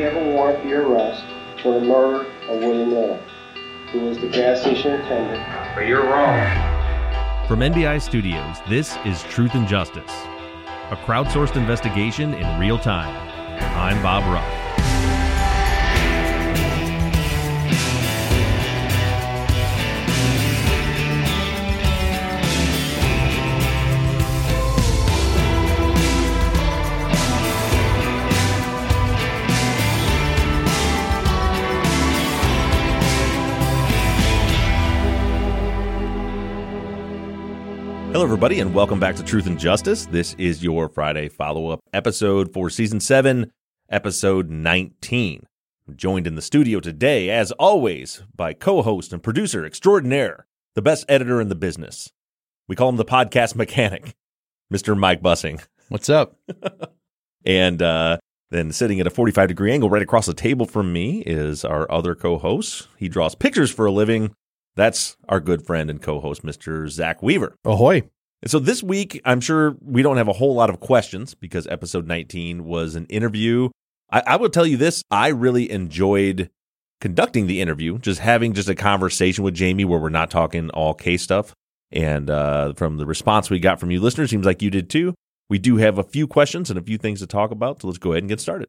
You have a warrant for your arrest for the murder of William Little, who was the gas station attendant? But you're wrong. From NBI Studios, this is Truth and Justice, a crowdsourced investigation in real time. I'm Bob Ruff. Hello, everybody, and welcome back to Truth and Justice. This is your Friday follow up episode for season seven, episode 19. I'm joined in the studio today, as always, by co host and producer extraordinaire, the best editor in the business. We call him the podcast mechanic, Mr. Mike Bussing. What's up? And uh, then sitting at a 45 degree angle right across the table from me is our other co host. He draws pictures for a living. That's our good friend and co host, Mr. Zaq Weaver. Ahoy. And so this week, I'm sure we don't have a whole lot of questions because episode 19 was an interview. I, I will tell you this I really enjoyed conducting the interview, just having just a conversation with Jamie where we're not talking all case stuff. And uh, from the response we got from you listeners, seems like you did too. We do have a few questions and a few things to talk about. So let's go ahead and get started.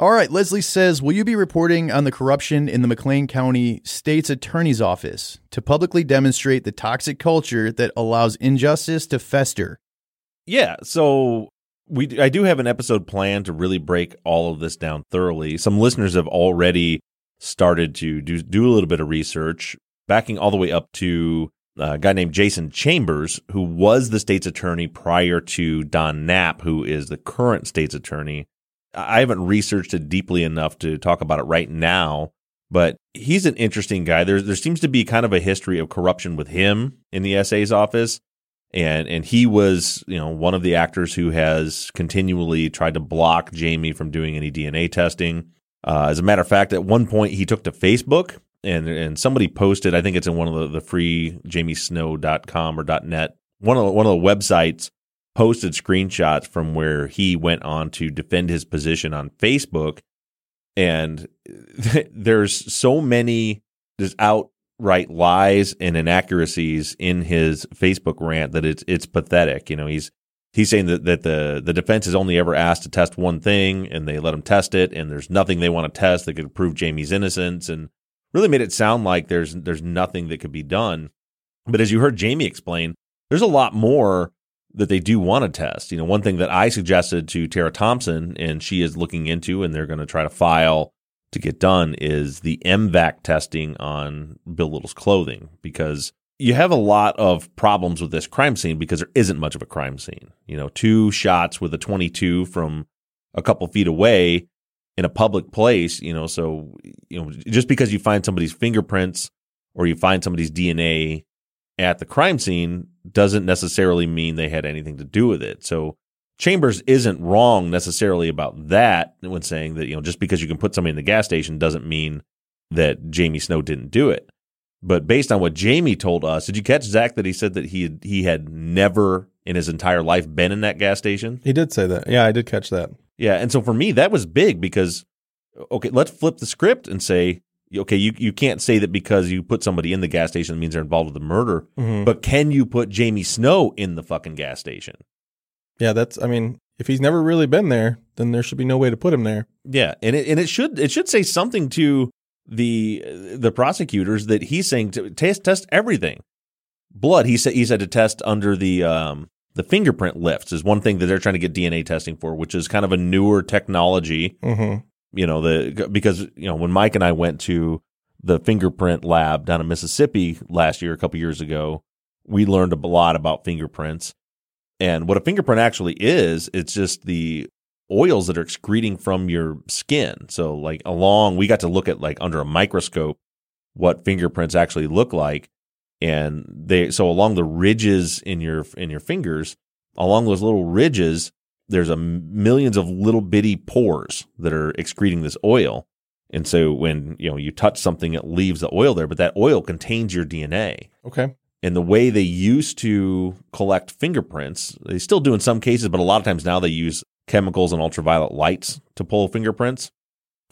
All right, Leslie says, Will you be reporting on the corruption in the McLean County State's Attorney's Office to publicly demonstrate the toxic culture that allows injustice to fester? Yeah, so we I do have an episode planned to really break all of this down thoroughly. Some listeners have already started to do do a little bit of research, backing all the way up to a guy named Jason Chambers, who was the state's attorney prior to Don Knapp, who is the current state's attorney. I haven't researched it deeply enough to talk about it right now, but he's an interesting guy. There there seems to be kind of a history of corruption with him in the SA's office. And and he was, you know, one of the actors who has continually tried to block Jamie from doing any DNA testing. Uh, as a matter of fact, at one point he took to Facebook and and somebody posted, I think it's in one of the, the free jamiesnow.com or .net, one of the, one of the websites posted screenshots from where he went on to defend his position on Facebook. And there's so many just outright lies and inaccuracies in his Facebook rant that it's it's pathetic. You know, he's he's saying that, that the the defense is only ever asked to test one thing and they let him test it and there's nothing they want to test that could prove Jamie's innocence and really made it sound like there's there's nothing that could be done. But as you heard Jamie explain, there's a lot more that they do want to test. You know, one thing that I suggested to Tara Thompson and she is looking into and they're going to try to file to get done is the MVAC testing on Bill Little's clothing because you have a lot of problems with this crime scene because there isn't much of a crime scene. You know, two shots with a 22 from a couple feet away in a public place, you know, so you know just because you find somebody's fingerprints or you find somebody's DNA at the crime scene doesn't necessarily mean they had anything to do with it. So Chambers isn't wrong necessarily about that when saying that, you know, just because you can put somebody in the gas station doesn't mean that Jamie Snow didn't do it. But based on what Jamie told us, did you catch Zaq that he said that he had, he had never in his entire life been in that gas station? He did say that. Yeah, I did catch that. Yeah, and so for me that was big because okay, let's flip the script and say okay, you, you can't say that because you put somebody in the gas station means they're involved with the murder, Mhm. but can you put Jamie Snow in the fucking gas station? Yeah, that's. I mean, if he's never really been there, then there should be no way to put him there. Yeah, and it and it should it should say something to the the prosecutors that he's saying to test test everything. Blood, he said he said to test under the um the fingerprint lifts is one thing that they're trying to get DNA testing for, which is kind of a newer technology. Mm-hmm. You know, the because you know when Mike and I went to the fingerprint lab down in Mississippi last year, a couple years ago, we learned a lot about fingerprints. And what a fingerprint actually is, it's just the oils that are excreting from your skin. So like along, we got to look at like under a microscope what fingerprints actually look like. And they, so along the ridges in your, in your fingers, along those little ridges, there's a millions of little bitty pores that are excreting this oil. And so when, you know, you touch something, it leaves the oil there, but that oil contains your DNA. Okay. And the way they used to collect fingerprints, they still do in some cases, but a lot of times now they use chemicals and ultraviolet lights to pull fingerprints.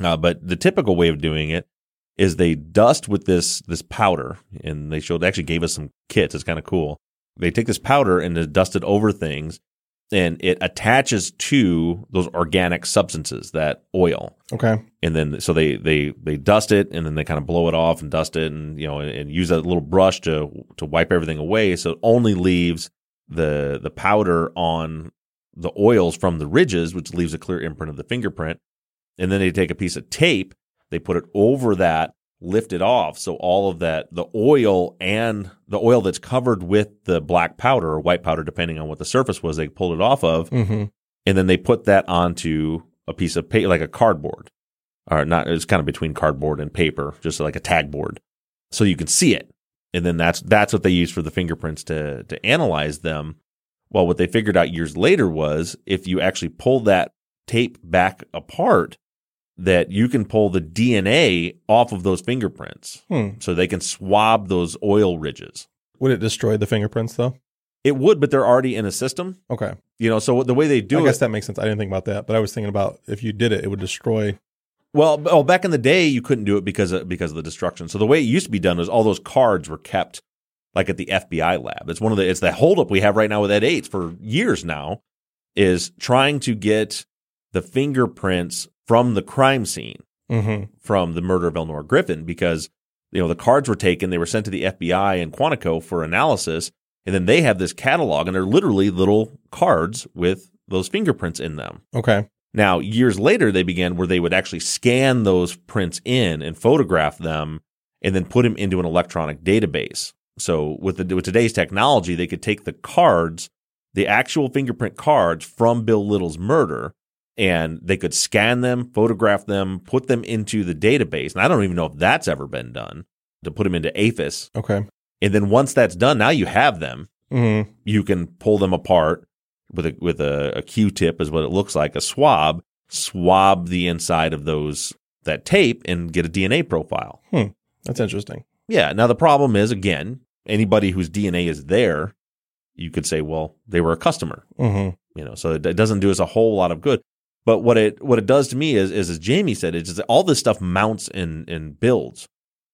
Uh, but the typical way of doing it is they dust with this this powder, and they showed they actually gave us some kits. It's kind of cool. They take this powder and they dust it over things, and it attaches to those organic substances, that oil. Okay. and then so they they they dust it and then they kind of blow it off and dust it and you know and, and use that little brush to to wipe everything away. So it only leaves the the powder on the oils from the ridges which leaves a clear imprint of the fingerprint. And then they take a piece of tape they put it over that lift it off so all of that the oil and the oil that's covered with the black powder or white powder depending on what the surface was they pulled it off of Mm-hmm. and then they put that onto a piece of paper, like a cardboard, or not. It's kind of between cardboard and paper, just like a tag board, so you can see it. And then that's that's what they use for the fingerprints to to analyze them. Well, what they figured out years later was if you actually pull that tape back apart, that you can pull the DNA off of those fingerprints, Hmm. so they can swab those oil ridges. Would it destroy the fingerprints though? It would, but they're already in a system, Okay. you know. So the way they do I it, guess that makes sense. I didn't think about that, but I was thinking about if you did it, it would destroy. Well, oh, back in the day, you couldn't do it because of, because of the destruction. So the way it used to be done was all those cards were kept like at the FBI lab. It's one of the it's the holdup we have right now with Ed Ates for years now is trying to get the fingerprints from the crime scene Mm-hmm. from the murder of Elnora Griffin because you know the cards were taken, they were sent to the FBI and Quantico for analysis, and then they have this catalog and they're literally little cards with those fingerprints in them. Okay. Now, years later, they began where they would actually scan those prints in and photograph them and then put them into an electronic database. So with the, with today's technology, they could take the cards, the actual fingerprint cards from Bill Little's murder, and they could scan them, photograph them, put them into the database. And I don't even know if that's ever been done to put them into AFIS. Okay. And then once that's done, now you have them Mm-hmm. you can pull them apart with a with a, a Q-tip is what it looks like, a swab, swab the inside of those that tape and get a DNA profile. Hmm. That's interesting. Yeah. Now the problem is again, anybody whose DNA is there, you could say, well, they were a customer, Mm-hmm. you know, so it, it doesn't do us a whole lot of good. But what it what it does to me is, is as Jamie said, it's just all this stuff mounts and and builds.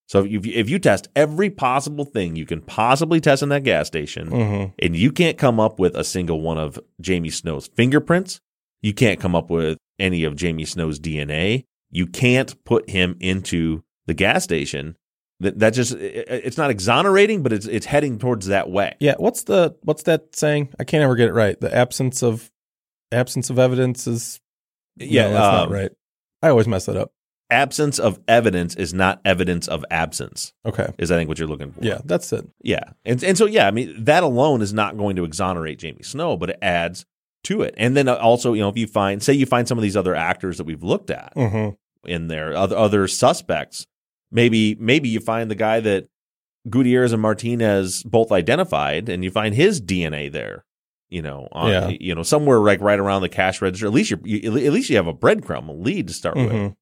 So if you, if you test every possible thing you can possibly test in that gas station, Mm-hmm. and you can't come up with a single one of Jamie Snow's fingerprints. You can't come up with any of Jamie Snow's DNA. You can't put him into the gas station. That that just it- it's not exonerating, but it's it's heading towards that way. Yeah. What's the what's that saying? I can't ever get it right. The absence of absence of evidence is Yeah, No, that's not um, right. I always mess that up. Absence of evidence is not evidence of absence. Okay. Is I think what you're looking for. Yeah, that's it. Yeah. And and so yeah, I mean that alone is not going to exonerate Jamie Snow, but it adds to it. And then also, you know, if you find say you find some of these other actors that we've looked at Mm-hmm. in there, other other suspects, maybe maybe you find the guy that Gutierrez and Martinez both identified and you find his DNA there. You know, on, Yeah. you know, somewhere like right around the cash register. At least you're, you, at least you have a breadcrumb, a lead to start with Mhm.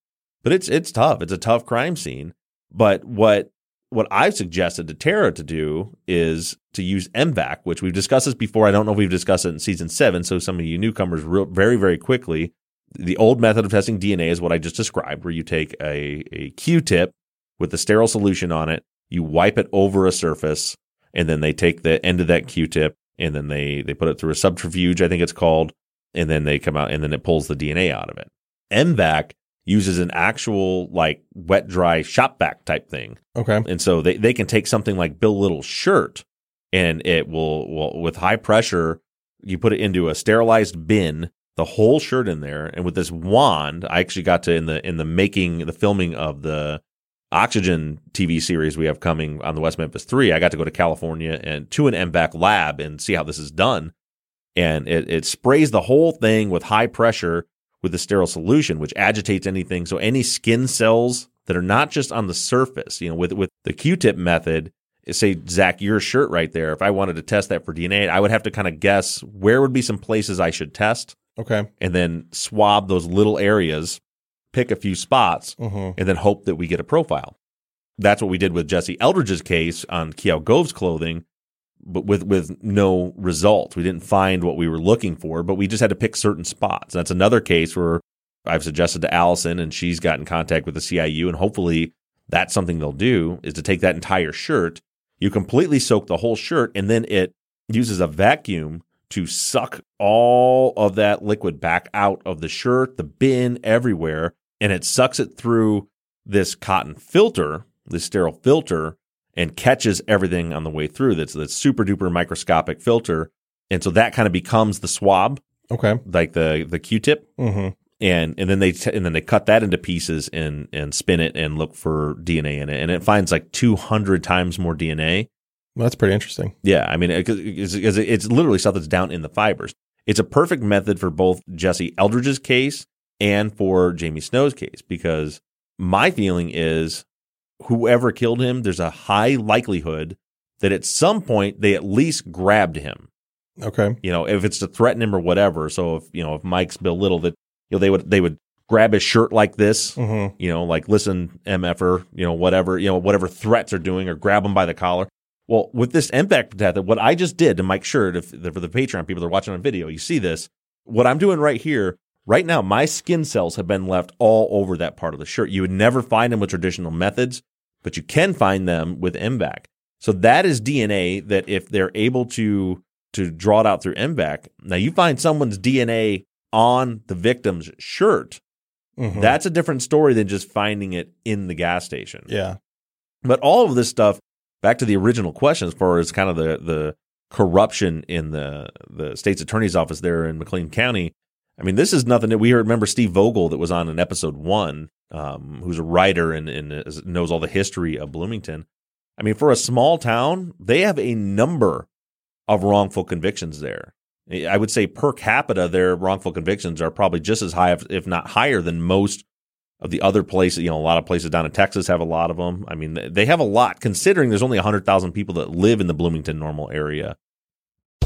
but it's it's tough. It's a tough crime scene. But what what I've suggested to Tara to do is to use MVAC, which we've discussed this before. I don't know if we've discussed it in season seven. So some of you newcomers, real, very very quickly, the old method of testing DNA is what I just described, where you take a a Q-tip with the sterile solution on it. You wipe it over a surface, and then they take the end of that Q-tip and then they they put it through a subterfuge, I think it's called, and then they come out and then it pulls the DNA out of it. MVAC uses an actual like wet dry shop vac type thing. Okay. And so they, they can take something like Bill Little's shirt and it will, will with high pressure, you put it into a sterilized bin, the whole shirt in there. And with this wand, I actually got to in the in the making the filming of the Oxygen TV series we have coming on the West Memphis 3, I got to go to California and to an MVAC lab and see how this is done. And it, it sprays the whole thing with high pressure with a sterile solution, which agitates anything. So any skin cells that are not just on the surface, you know, with with the Q-tip method, say Zaq, your shirt right there. If I wanted to test that for DNA, I would have to kind of guess where would be some places I should test. Okay. And then swab those little areas, pick a few spots, Mhm. and then hope that we get a profile. That's what we did with Jesse Eldridge's case on Kiel Gove's clothing, but with with no results. We didn't find what we were looking for, but we just had to pick certain spots. That's another case where I've suggested to Allison, and she's got in contact with the CIU, and hopefully that's something they'll do is to take that entire shirt. You completely soak the whole shirt, and then it uses a vacuum to suck all of that liquid back out of the shirt, the bin, everywhere, and it sucks it through this cotton filter, this sterile filter, and catches everything on the way through. That's that super duper microscopic filter, and so that kind of becomes the swab, Okay. like the the Q-tip, Mm-hmm. and and then they t- and then they cut that into pieces and and spin it and look for DNA in it, and it finds like two hundred times more DNA. Well, that's pretty interesting. Yeah, I mean, it- it's, it's, it's literally stuff that's down in the fibers. It's a perfect method for both Jesse Eldridge's case and for Jamie Snow's case because my feeling is whoever killed him, there's a high likelihood that at some point they at least grabbed him. Okay. You know, if it's to threaten him or whatever. So if you know if Mike's Bill Little, that you know they would they would grab his shirt like this, Mhm. you know, like listen mf'er, you know, whatever, you know, whatever threats are doing, or grab him by the collar. Well, with this impact method, what I just did to Mike's shirt, if for the Patreon people that are watching on video, you see this. What I'm doing right here, right now, my skin cells have been left all over that part of the shirt. You would never find them with traditional methods, but you can find them with MVAC. So that is DNA that if they're able to to draw it out through MVAC, now you find someone's DNA on the victim's shirt. Mhm. That's a different story than just finding it in the gas station. yeah. But all of this stuff, back to the original question, as far as kind of the the corruption in the the state's attorney's office there in McLean County. I mean, this is nothing that we heard. Remember Steve Vogel that was on in episode one, um, who's a writer and, and knows all the history of Bloomington. I mean, for a small town, they have a number of wrongful convictions there. I would say per capita, their wrongful convictions are probably just as high, if, if not higher, than most of the other places. You know, a lot of places down in Texas have a lot of them. I mean, they have a lot considering there's only 100,000 people that live in the Bloomington normal area.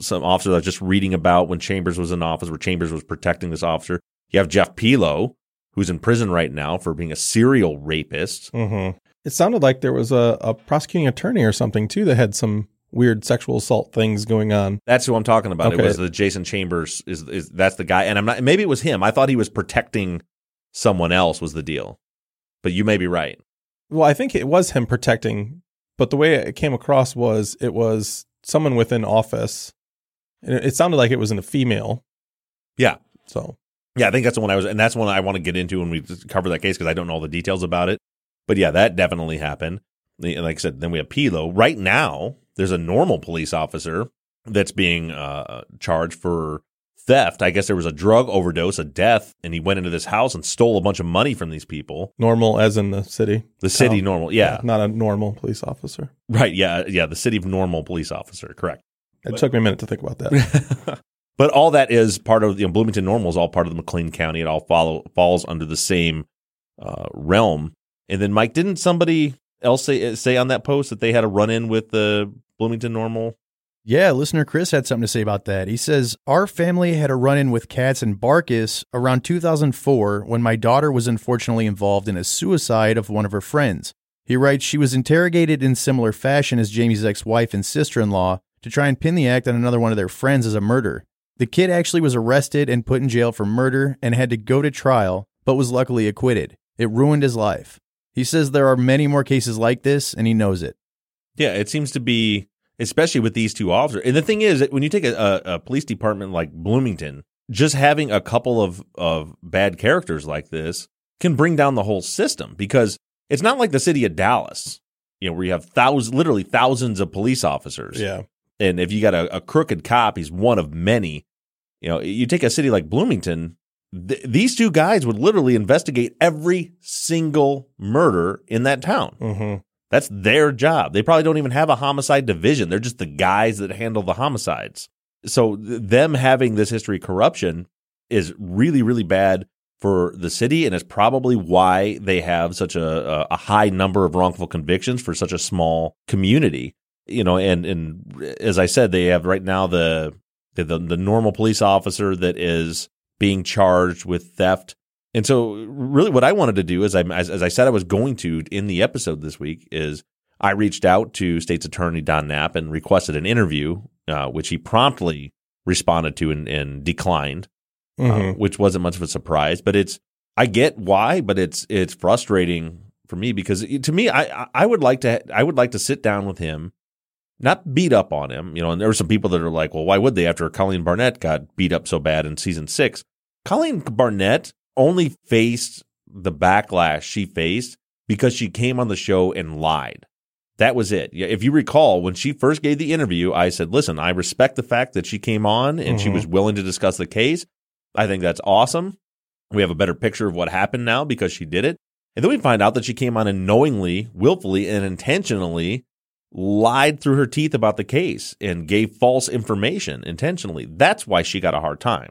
some officer that I was just reading about when Chambers was in office, where Chambers was protecting this officer. You have Jeff Pelo, who's in prison right now for being a serial rapist. Mm-hmm. It sounded like there was a, a prosecuting attorney or something too that had some weird sexual assault things going on. That's who I'm talking about. It was the Jason Chambers is is that's the guy, and I'm not. Maybe it was him. I thought he was protecting someone else. Was the deal? But you may be right. Well, I think it was him protecting, but the way it came across was it was someone within office. And it, it sounded like it was in a female. Yeah. So Yeah, I think that's the one I was, and that's one I want to get into when we cover that case because I don't know all the details about it. But yeah, that definitely happened. And like I said, then we have Pelo. Right now, there's a normal police officer that's being uh, charged for theft. I guess there was a drug overdose, a death, and he went into this house and stole a bunch of money from these people. Normal, as in the city. The city normal, yeah. Not a normal police officer. Right, yeah, yeah. The city of normal police officer, correct. It took me a minute to think about that. But all that is part of you know, Bloomington Normal is all part of the McLean County. It all follow falls under the same uh, realm. And then Mike, didn't somebody else say say on that post that they had a run in with the Bloomington Normal? Yeah, listener Chris had something to say about that. He says, Our family had a run in with cats and Barkus around 2004 when my daughter was unfortunately involved in a suicide of one of her friends. He writes, She was interrogated in similar fashion as Jamie's ex wife and sister in law to try and pin the act on another one of their friends as a murder. The kid actually was arrested and put in jail for murder and had to go to trial, but was luckily acquitted. It ruined his life. He says there are many more cases like this, and he knows it. Yeah, it seems to be, especially with these two officers. And the thing is, that when you take a, a, a police department like Bloomington, just having a couple of, of bad characters like this can bring down the whole system because it's not like the city of Dallas, you know, where you have thousands, literally thousands of police officers. Yeah. And if you got a, a crooked cop, he's one of many. You know, you take a city like Bloomington, th- these two guys would literally investigate every single murder in that town. Mm-hmm. That's their job. They probably don't even have a homicide division. They're just the guys that handle the homicides. So th- them having this history of corruption is really, really bad for the city, and it's probably why they have such a, a high number of wrongful convictions for such a small community. You know, and and as I said, they have right now the the, the normal police officer that is being charged with theft. And so, really, what I wanted to do is, I, as, as I said, I was going to in the episode this week, is I reached out to State's Attorney Don Knapp and requested an interview, uh, which he promptly responded to and, and declined, uh, Mhm. which wasn't much of a surprise. But it's I get why, but it's it's frustrating for me because to me, I- I would like to I would like to sit down with him not beat up on him, you know, and there were some people that are like, well, why would they after Colleen Barnett got beat up so bad in season six? Colleen Barnett only faced the backlash she faced because she came on the show and lied. That was it. If you recall, when she first gave the interview, I said, listen, I respect the fact that she came on and she Mhm. was willing to discuss the case. I think that's awesome. We have a better picture of what happened now because she did it. And then we find out that she came on and knowingly, willfully, and intentionally lied through her teeth about the case and gave false information intentionally. That's why she got a hard time,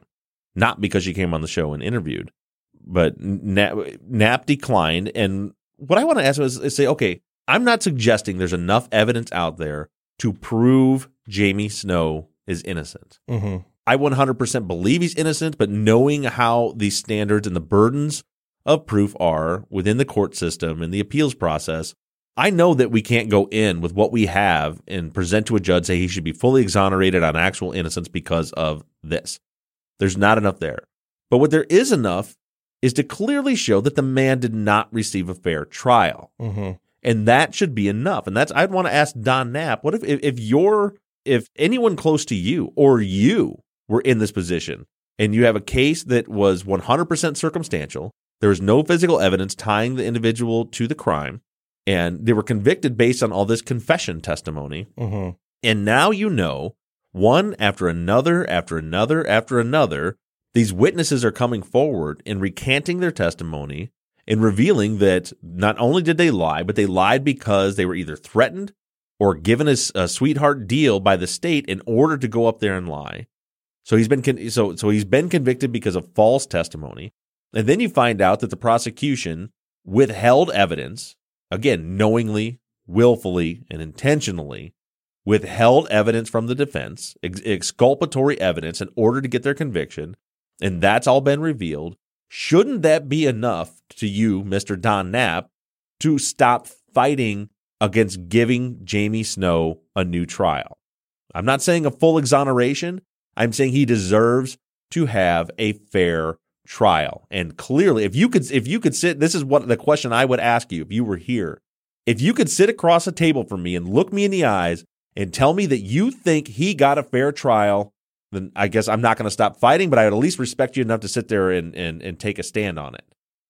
not because she came on the show and interviewed. But Knapp, Knapp declined. And what I want to ask is, is say, okay, I'm not suggesting there's enough evidence out there to prove Jamie Snow is innocent. Mm-hmm. I 100% believe he's innocent, but knowing how the standards and the burdens of proof are within the court system and the appeals process, I know that we can't go in with what we have and present to a judge say he should be fully exonerated on actual innocence because of this. There's not enough there. But what there is enough is to clearly show that the man did not receive a fair trial. Mm-hmm. And that should be enough. And that's I'd want to ask Don Knapp, what if if, you're if anyone close to you or you were in this position and you have a case that was 100% circumstantial, there was no physical evidence tying the individual to the crime, and they were convicted based on all this confession testimony. Mm-hmm. And now you know, one after another, after another, after another, these witnesses are coming forward and recanting their testimony and revealing that not only did they lie, but they lied because they were either threatened or given a sweetheart deal by the state in order to go up there and lie. So he's been con- so so he's been convicted because of false testimony. And then you find out that the prosecution withheld evidence, again, knowingly, willfully, and intentionally withheld evidence from the defense, ex- exculpatory evidence in order to get their conviction, and that's all been revealed. Shouldn't that be enough to you, Mr. Don Knapp, to stop fighting against giving Jamie Snow a new trial? I'm not saying a full exoneration. I'm saying he deserves to have a fair trial. And clearly, if you could if you could sit this is what the question I would ask you if you were here. If you could sit across a table from me and look me in the eyes and tell me that you think he got a fair trial, then I guess I'm not going to stop fighting, but I would at least respect you enough to sit there and, and, and take a stand on it.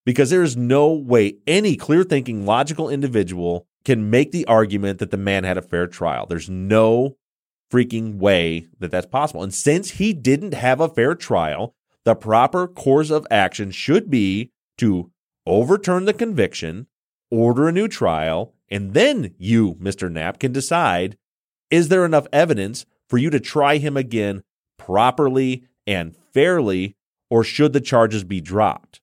Because there is no way any clear thinking, logical individual can make the argument that the man had a fair trial. There's no freaking way that that's possible. And since he didn't have a fair trial, the proper course of action should be to overturn the conviction, order a new trial, and then you, Mr. Knapp, can decide is there enough evidence for you to try him again properly and fairly, or should the charges be dropped?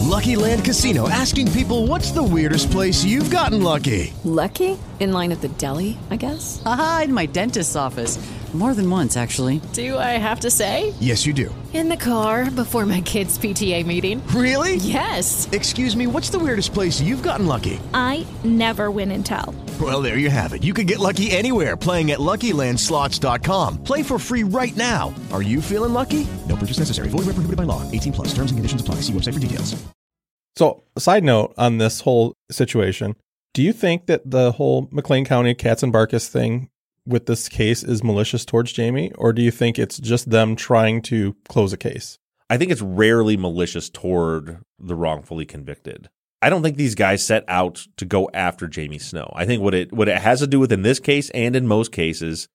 Lucky Land Casino asking people what's the weirdest place you've gotten lucky? Lucky? In line at the deli, I guess? Aha, in my dentist's office. More than once, actually. Do I have to say? Yes, you do. In the car before my kids' PTA meeting. Really? Yes. Excuse me, what's the weirdest place you've gotten lucky? I never win and tell. Well, there you have it. You can get lucky anywhere playing at LuckyLandSlots.com. Play for free right now. Are you feeling lucky? No purchase necessary. Void where prohibited by law. 18 plus. Terms and conditions apply. See website for details. So, side note on this whole situation, do you think that the whole McLean County Katzenbarkus thing with this case is malicious towards Jamie, or do you think it's just them trying to close a case? I think it's rarely malicious toward the wrongfully convicted. I don't think these guys set out to go after Jamie Snow. I think what it what it has to do with in this case and in most cases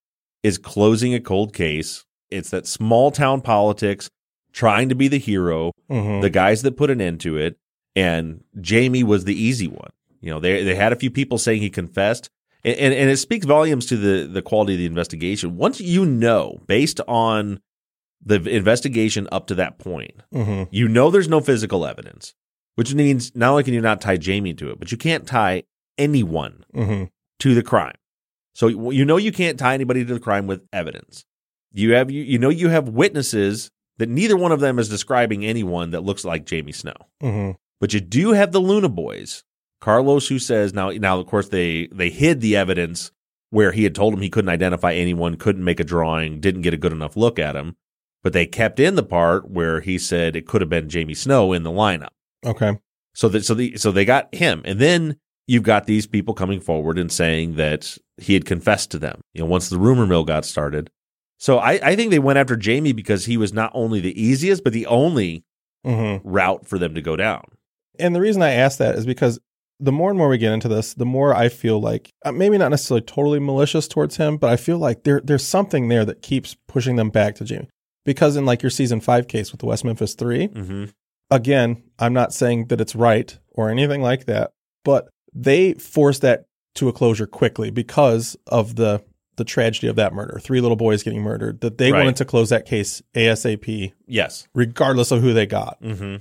is closing a cold case. It's that small town politics, trying to be the hero, Mhm. the guys that put an end to it, and Jamie was the easy one. You know, they they had a few people saying he confessed, and and, and it speaks volumes to the the quality of the investigation. Once you know, based on the investigation up to that point, Mhm. you know there's no physical evidence, which means not only can you not tie Jamie to it, but you can't tie anyone Mhm. to the crime. So you know you can't tie anybody to the crime with evidence. You have you, you know you have witnesses that neither one of them is describing anyone that looks like Jamie Snow. Mhm. But you do have the Luna Boys. Carlos who says now now of course they they hid the evidence where he had told him he couldn't identify anyone, couldn't make a drawing, didn't get a good enough look at him. But they kept in the part where he said it could have been Jamie Snow in the lineup. Okay. So that so the so they got him, and then you've got these people coming forward and saying that he had confessed to them. You know, once the rumor mill got started. So I, I think they went after Jamie because he was not only the easiest, but the only Mhm. route for them to go down. And the reason I ask that is because the more and more we get into this, the more I feel like uh, maybe not necessarily totally malicious towards him, but I feel like there there's something there that keeps pushing them back to Jamie. Because in like your season five case with the West Memphis 3 Mm-hmm. again, I'm not saying that it's right or anything like that, but they forced that to a closure quickly because of the the tragedy of that murder. Three little boys getting murdered. That they Right. wanted to close that case ASAP, Yes. regardless of who they got. Mm-hmm.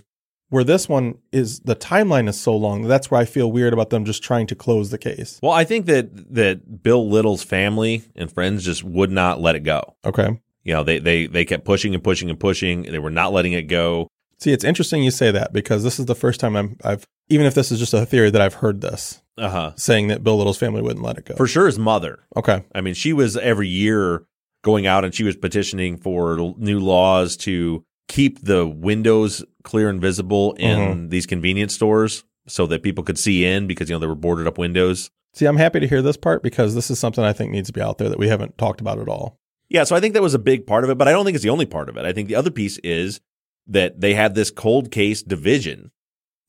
Where this one is the timeline is so long that's where I feel weird about them just trying to close the case. Well, I think that that Bill Little's family and friends just would not let it go. Okay. You know, they they they kept pushing and pushing and pushing. They were not letting it go. See, it's interesting you say that because this is the first time I'm I've even if this is just a theory that I've heard this Uh huh. saying that Bill Little's family wouldn't let it go. For sure, his mother. Okay. I mean, she was every year going out and she was petitioning for new laws to keep the windows clear and visible in Mhm. these convenience stores so that people could see in because you know they were boarded up windows. See, I'm happy to hear this part because this is something I think needs to be out there that we haven't talked about at all. Yeah, so I think that was a big part of it, but I don't think it's the only part of it. I think the other piece is that they have this cold case division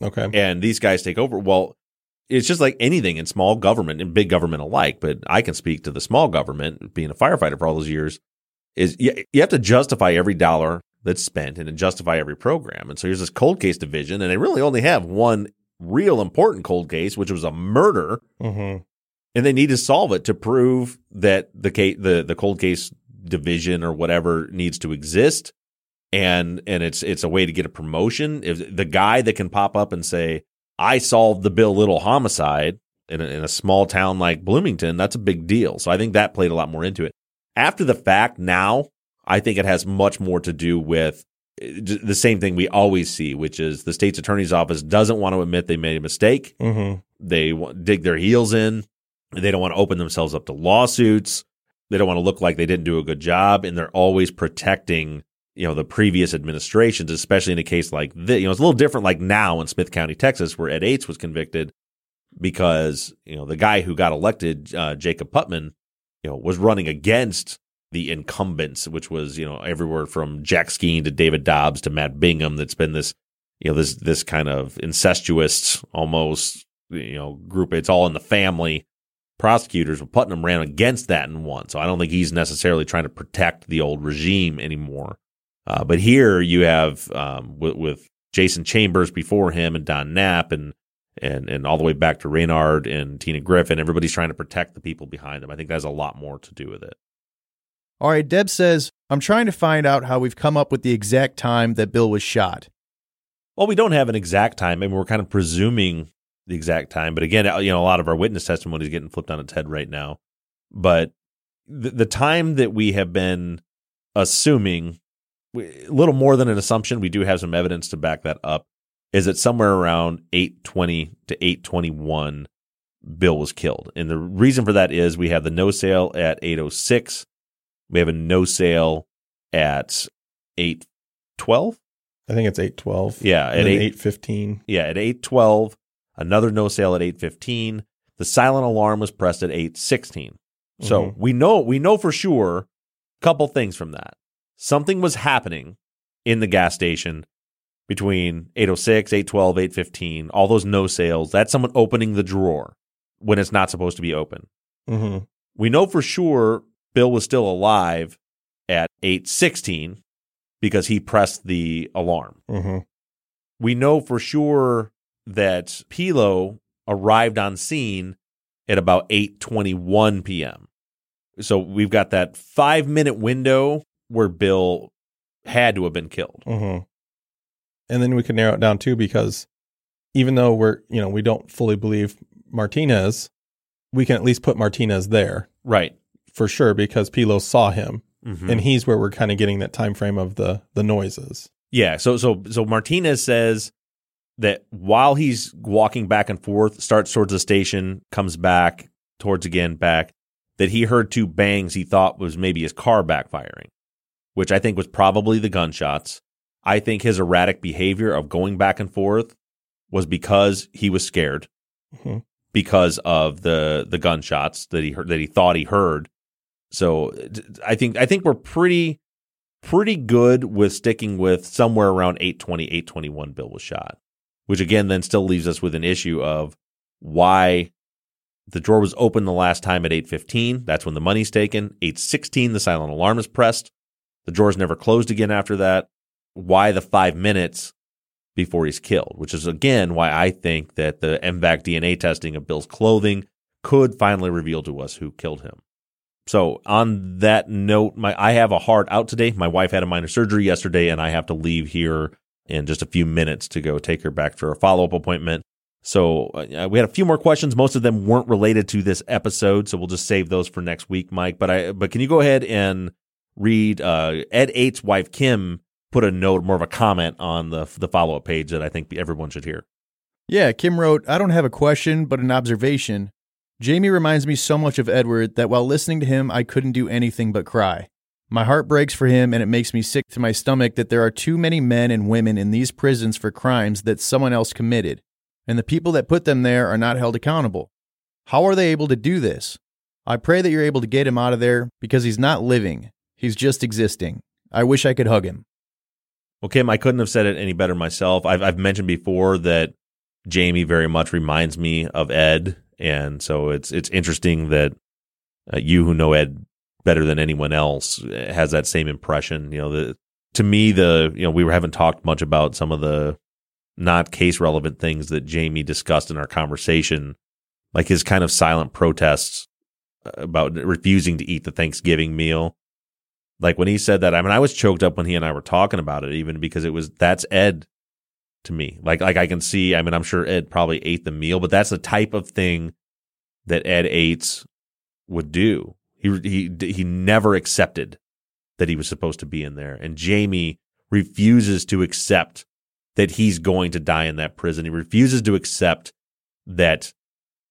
Okay. and these guys take over. Well, it's just like anything in small government and big government alike, but I can speak to the small government, being a firefighter for all those years, is you, you have to justify every dollar that's spent and justify every program. And so here's this cold case division, and they really only have one real important cold case, which was a murder, Mm-hmm. and they need to solve it to prove that the case, the the cold case division or whatever needs to exist. And and it's it's a way to get a promotion. If the guy that can pop up and say, "I solved the Bill Little homicide," in a, in a small town like Bloomington, that's a big deal. So I think that played a lot more into it. After the fact, now I think it has much more to do with eh, the same thing we always see, which is the state's attorney's office doesn't want to admit they made a mistake. Mm-hmm. They dig their heels in. They don't want to open themselves up to lawsuits. They don't want to look like they didn't do a good job, and they're always protecting, you know, the previous administrations, especially in a case like this. You know, it's a little different like now in Smith County, Texas, where Ed Ates was convicted because you know the guy who got elected, uh, Jacob Putman, you know, was running against the incumbents, which was you know everywhere from Jack Skeen to David Dobbs to Matt Bingham. That's been this you know this this kind of incestuous almost you know group. It's all in the family. Prosecutors, but Putman ran against that and won. So I don't think he's necessarily trying to protect the old regime anymore. Uh, but here you have um, with, with Jason Chambers before him and Don Knapp and and and all the way back to Reynard and Tina Griffin. Everybody's trying to protect the people behind them. I think that has a lot more to do with it. All right, Deb says, I'm trying to find out how we've come up with the exact time that Bill was shot. Well, we don't have an exact time. I mean, we're kind of presuming the exact time. But again, you know, a lot of our witness testimony is getting flipped on its head right now. But the, the time that we have been assuming, a little more than an assumption, we do have some evidence to back that up, is that somewhere around 820 to 821, Bill was killed. And the reason for that is we have the no sale at 806. We have a no sale at 812. I think it's 812. Yeah, at 8, 8 815. Yeah, at 812, another no sale at 815. The silent alarm was pressed at 816. So Mhm. we know we know for sure a couple things from that. Something was happening in the gas station between 806, 812, 815, all those no sales. That's someone opening the drawer when it's not supposed to be open. Mm-hmm. We know for sure Bill was still alive at 816 because he pressed the alarm. Mm-hmm. We know for sure that Pelo arrived on scene at about 8:21 p.m. So we've got that 5-minute window where Bill had to have been killed. Mm-hmm. And then we could narrow it down too because even though we're, you know, we don't fully believe Martinez, we can at least put Martinez there Right. For sure because Pelo saw him. Mhm. And he's where we're kind of getting that time frame of the the noises. Yeah, so so so Martinez says that while he's walking back and forth, starts towards the station, comes back towards again back, that he heard two bangs he thought was maybe his car backfiring, which I think was probably the gunshots. I think his erratic behavior of going back and forth was because he was scared Mhm. because of the the gunshots that he heard that he thought he heard. So I think I think we're pretty pretty good with sticking with somewhere around 820 821 Bill was shot. Which again then still leaves us with an issue of why the drawer was open the last time at 815, that's when the money's taken. 816 the silent alarm is pressed. The drawer's never closed again after that. Why the 5 minutes before he's killed, which is again why I think that the MVAC DNA testing of Bill's clothing could finally reveal to us who killed him. So on that note, my I have a heart out today. My wife had a minor surgery yesterday, and I have to leave here in just a few minutes to go take her back for a follow up appointment. So uh, we had a few more questions. Most of them weren't related to this episode, so we'll just save those for next week, Mike. But I but can you go ahead and read uh, Ed Ates's wife Kim put a note, more of a comment on the the follow up page that I think everyone should hear. Yeah, Kim wrote, I don't have a question, but an observation. Jamie reminds me so much of Edward that while listening to him, I couldn't do anything but cry. My heart breaks for him, and it makes me sick to my stomach that there are too many men and women in these prisons for crimes that someone else committed, and the people that put them there are not held accountable. How are they able to do this? I pray that you're able to get him out of there because he's not living, he's just existing. I wish I could hug him. Well, Kim, I couldn't have said it any better myself. I've, I've mentioned before that Jamie very much reminds me of Ed, and so it's it's interesting that uh, you, who know Ed better than anyone else, uh, has that same impression. You know, the to me, the you know we haven't talked much about some of the not case relevant things that Jamie discussed in our conversation, like his kind of silent protests about refusing to eat the Thanksgiving meal. Like when he said that, I mean, I was choked up when he and I were talking about it, even because it was that's Ed to me. Like, like I can see. I mean, I'm sure Ed probably ate the meal, but that's the type of thing that Ed Ates would do. He he he never accepted that he was supposed to be in there, and Jamie refuses to accept that he's going to die in that prison. He refuses to accept that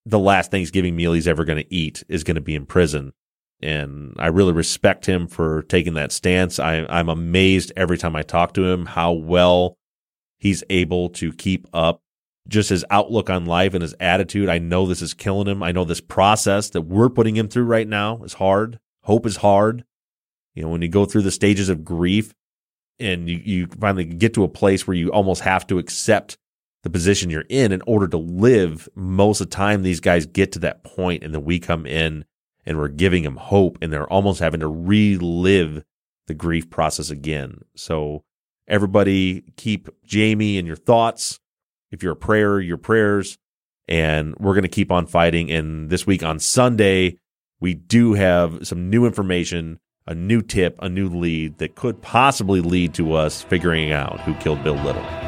the last Thanksgiving meal he's ever going to eat is going to be in prison. And I really respect him for taking that stance. I, I'm amazed every time I talk to him how well he's able to keep up just his outlook on life and his attitude. I know this is killing him. I know this process that we're putting him through right now is hard. Hope is hard. You know, when you go through the stages of grief and you, you finally get to a place where you almost have to accept the position you're in in order to live, most of the time these guys get to that point and then we come in and we're giving them hope and they're almost having to relive the grief process again. So everybody keep Jamie in your thoughts. If you're a prayer, your prayers, and we're going to keep on fighting. And this week on Sunday, we do have some new information, a new tip, a new lead that could possibly lead to us figuring out who killed Bill Little.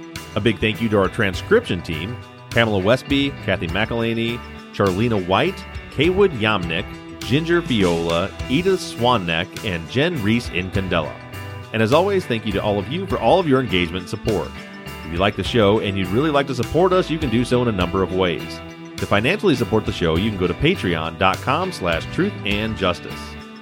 A big thank you to our transcription team Pamela Westby, Kathy McElhaney, Charlena White, Kaywood Yamnick, Ginger Viola, Edith Swanneck, and Jen Reese in Candela. And as always, thank you to all of you for all of your engagement and support. If you like the show and you'd really like to support us, you can do so in a number of ways. To financially support the show, you can go to patreon.com slash truth and justice.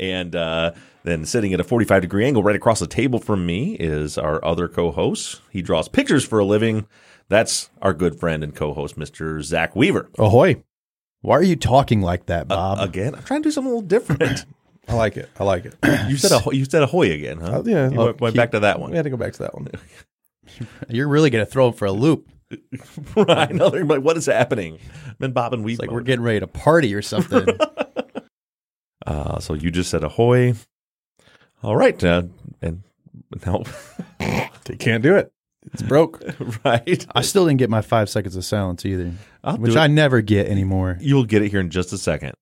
And uh, then sitting at a 45 degree angle right across the table from me is our other co host. He draws pictures for a living. That's our good friend and co host, Mr. Zaq Weaver. Ahoy. Why are you talking like that, Bob? Uh, again, I'm trying to do something a little different. I like it. I like it. you said a, you said ahoy again, huh? Uh, yeah. You went, went keep- back to that one. We had to go back to that one. You're really going to throw him for a loop. I know. They're like, what is happening? Been bobbing weave. It's like we're getting ready to party or something. Uh, so you just said ahoy. All right. Uh, and now they can't do it. It's broke. right. I still didn't get my five seconds of silence either, I'll which. I never get anymore. You'll get it here in just a second.